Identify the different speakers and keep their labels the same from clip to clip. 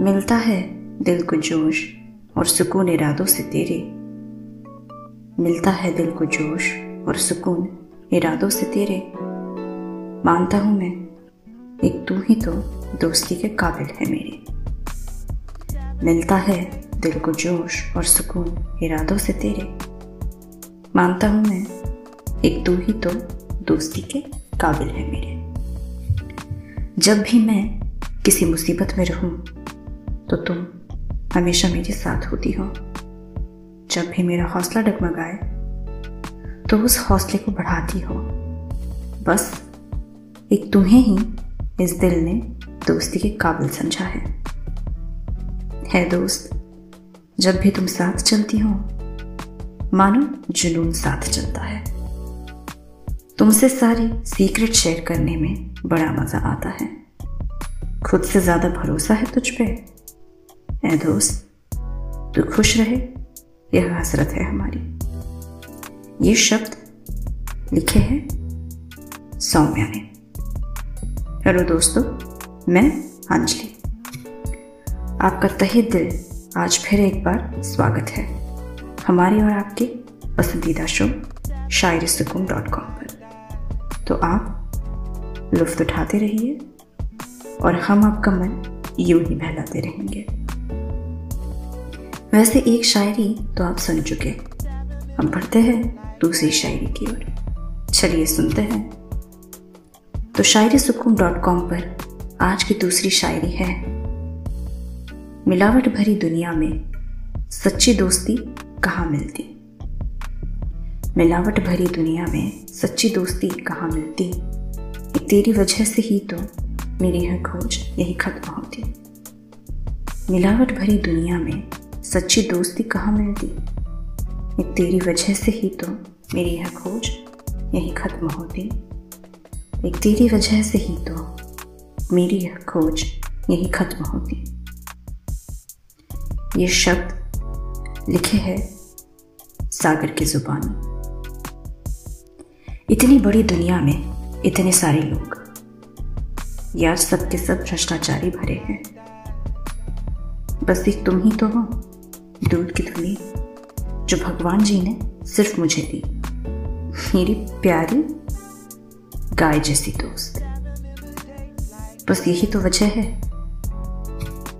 Speaker 1: मिलता है दिल को जोश और सुकून इरादों से तेरे। मिलता है दिल को जोश और सुकून इरादों से तेरे। मानता हूँ मैं, एक तू ही तो दोस्ती के काबिल है मेरे। मिलता है दिल को जोश और सुकून इरादों से तेरे। मानता हूँ मैं, एक तू ही तो दोस्ती के काबिल है मेरे। जब भी मैं किसी मुसीबत में रहूँ तो तुम हमेशा मेरे साथ होती हो। जब भी मेरा हौसला डगमगाए तो उस हौसले को बढ़ाती हो। बस, एक तुम्हें ही इस दिल ने दोस्ती के काबिल समझा है। है दोस्त, जब भी तुम साथ चलती हो, मानो जुनून साथ चलता है। तुमसे सारी सीक्रेट शेयर करने में बड़ा मज़ा आता है। खुद से ज़्यादा भरोसा है तुझ पे? ए दोस्त, तू खुश रहे, यह हसरत है हमारी। ये शब्द लिखे हैं सौम्या ने। हेलो दोस्तों, मैं अंजलि। आपका तहे दिल आज फिर एक बार स्वागत है हमारे और आपके पसंदीदा शो शायरी सुकून डॉट कॉम पर। तो आप लुफ्त उठाते रहिए और हम आपका मन यूँ ही बहलाते रहेंगे। वैसे एक शायरी तो आप सुन चुके हम पढ़ते हैं दूसरी शायरी की ओर। चलिए सुनते हैं। तो शायरी सुकून डॉट कॉम पर आज की दूसरी शायरी है। मिलावट भरी दुनिया में सच्ची दोस्ती कहाँ मिलती? मिलावट भरी दुनिया में सच्ची दोस्ती कहाँ मिलती? तेरी वजह से ही तो मेरी यह खोज यही खत्म होती। मिलावट भरी दुनिया में सच्ची दोस्ती कहाँ मिलती? ये तेरी वजह से ही तो मेरी यह खोज यही खत्म होती। एक तेरी वजह से ही तो मेरी यह खोज यही खत्म होती। ये शब्द लिखे हैं सागर की ज़ुबान। इतनी बड़ी दुनिया में इतने सारे लोग, यार सब के सब भ्रष्टाचारी भरे हैं। बस एक तुम ही तो हो। दूध की धुनी जो भगवान जी ने सिर्फ़ मुझे दी, मेरी प्यारी गाय जैसी दोस्त। बस यही तो वजह है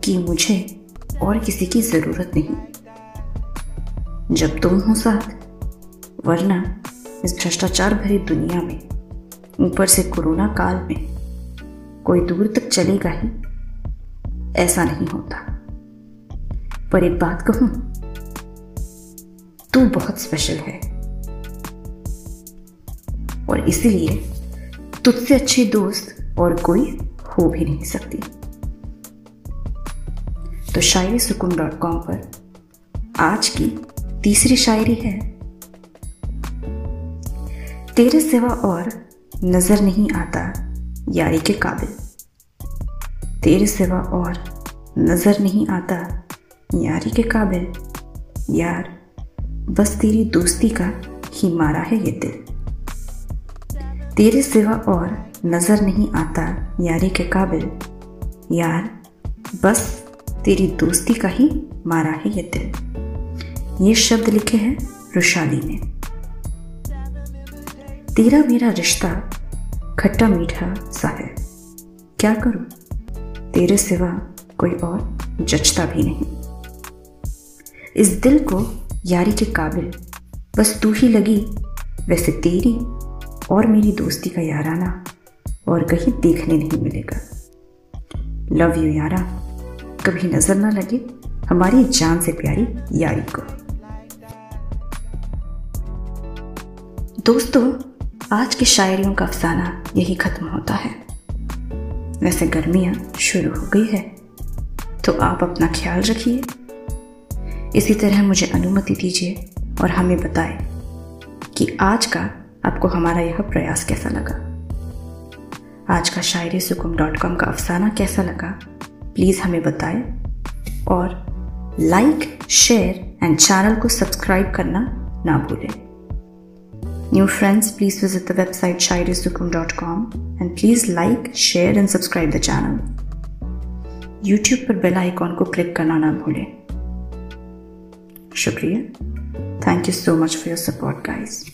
Speaker 1: कि मुझे और किसी की ज़रूरत नहीं। जब तुम हो साथ, वरना इस भ्रष्टाचार भरी दुनिया में, ऊपर से कोरोना काल में, कोई दूर तक चलेगा ही, ऐसा नहीं होता। पर एक बात कहूँ तू बहुत स्पेशल है। और इसीलिए तुझसे अच्छी दोस्त और कोई हो भी नहीं सकती। तो शायरी सुकून डॉट कॉम पर आज की तीसरी शायरी है। तेरे सिवा और नज़र नहीं आता यारी के काबिल। तेरे सिवा और नज़र नहीं आता यारी के काबिल। यार, बस तेरी दोस्ती का ही मारा है ये दिल। तेरे सिवा और नज़र नहीं आता यारी के काबिल। यार, बस तेरी दोस्ती का ही मारा है ये दिल। ये शब्द लिखे हैं रुशाली ने। तेरा मेरा रिश्ता खट्टा मीठा सा है। क्या करूँ? तेरे सिवा कोई और जचता भी नहीं। इस दिल को यारी के काबिल। बस तू ही लगी, वैसे तेरी और मेरी दोस्ती का याराना, और कहीं देखने नहीं मिलेगा। लव यू यारा। कभी नज़र ना लगे हमारी जान से प्यारी यारी को। दोस्तों, आज की शायरियों का अफसाना यही खत्म होता है। वैसे गर्मियाँ शुरू हो गई है तो आप अपना ख्याल रखिए। इसी तरह मुझे अनुमति दीजिए और हमें बताएँ कि आज का आपको हमारा यह प्रयास कैसा लगा। आज का शायरी सुकुम डॉट कॉम का अफसाना कैसा लगा, प्लीज़ हमें बताएँ और लाइक, शेयर एंड चैनल को सब्सक्राइब करना ना भूलें। New friends, please visit the website shayari Sukum dot com and please like, share and subscribe the channel. YouTube पर बेल आइकॉन को क्लिक करना ना भूलें। Shukriya. Thank you so much for your support, guys.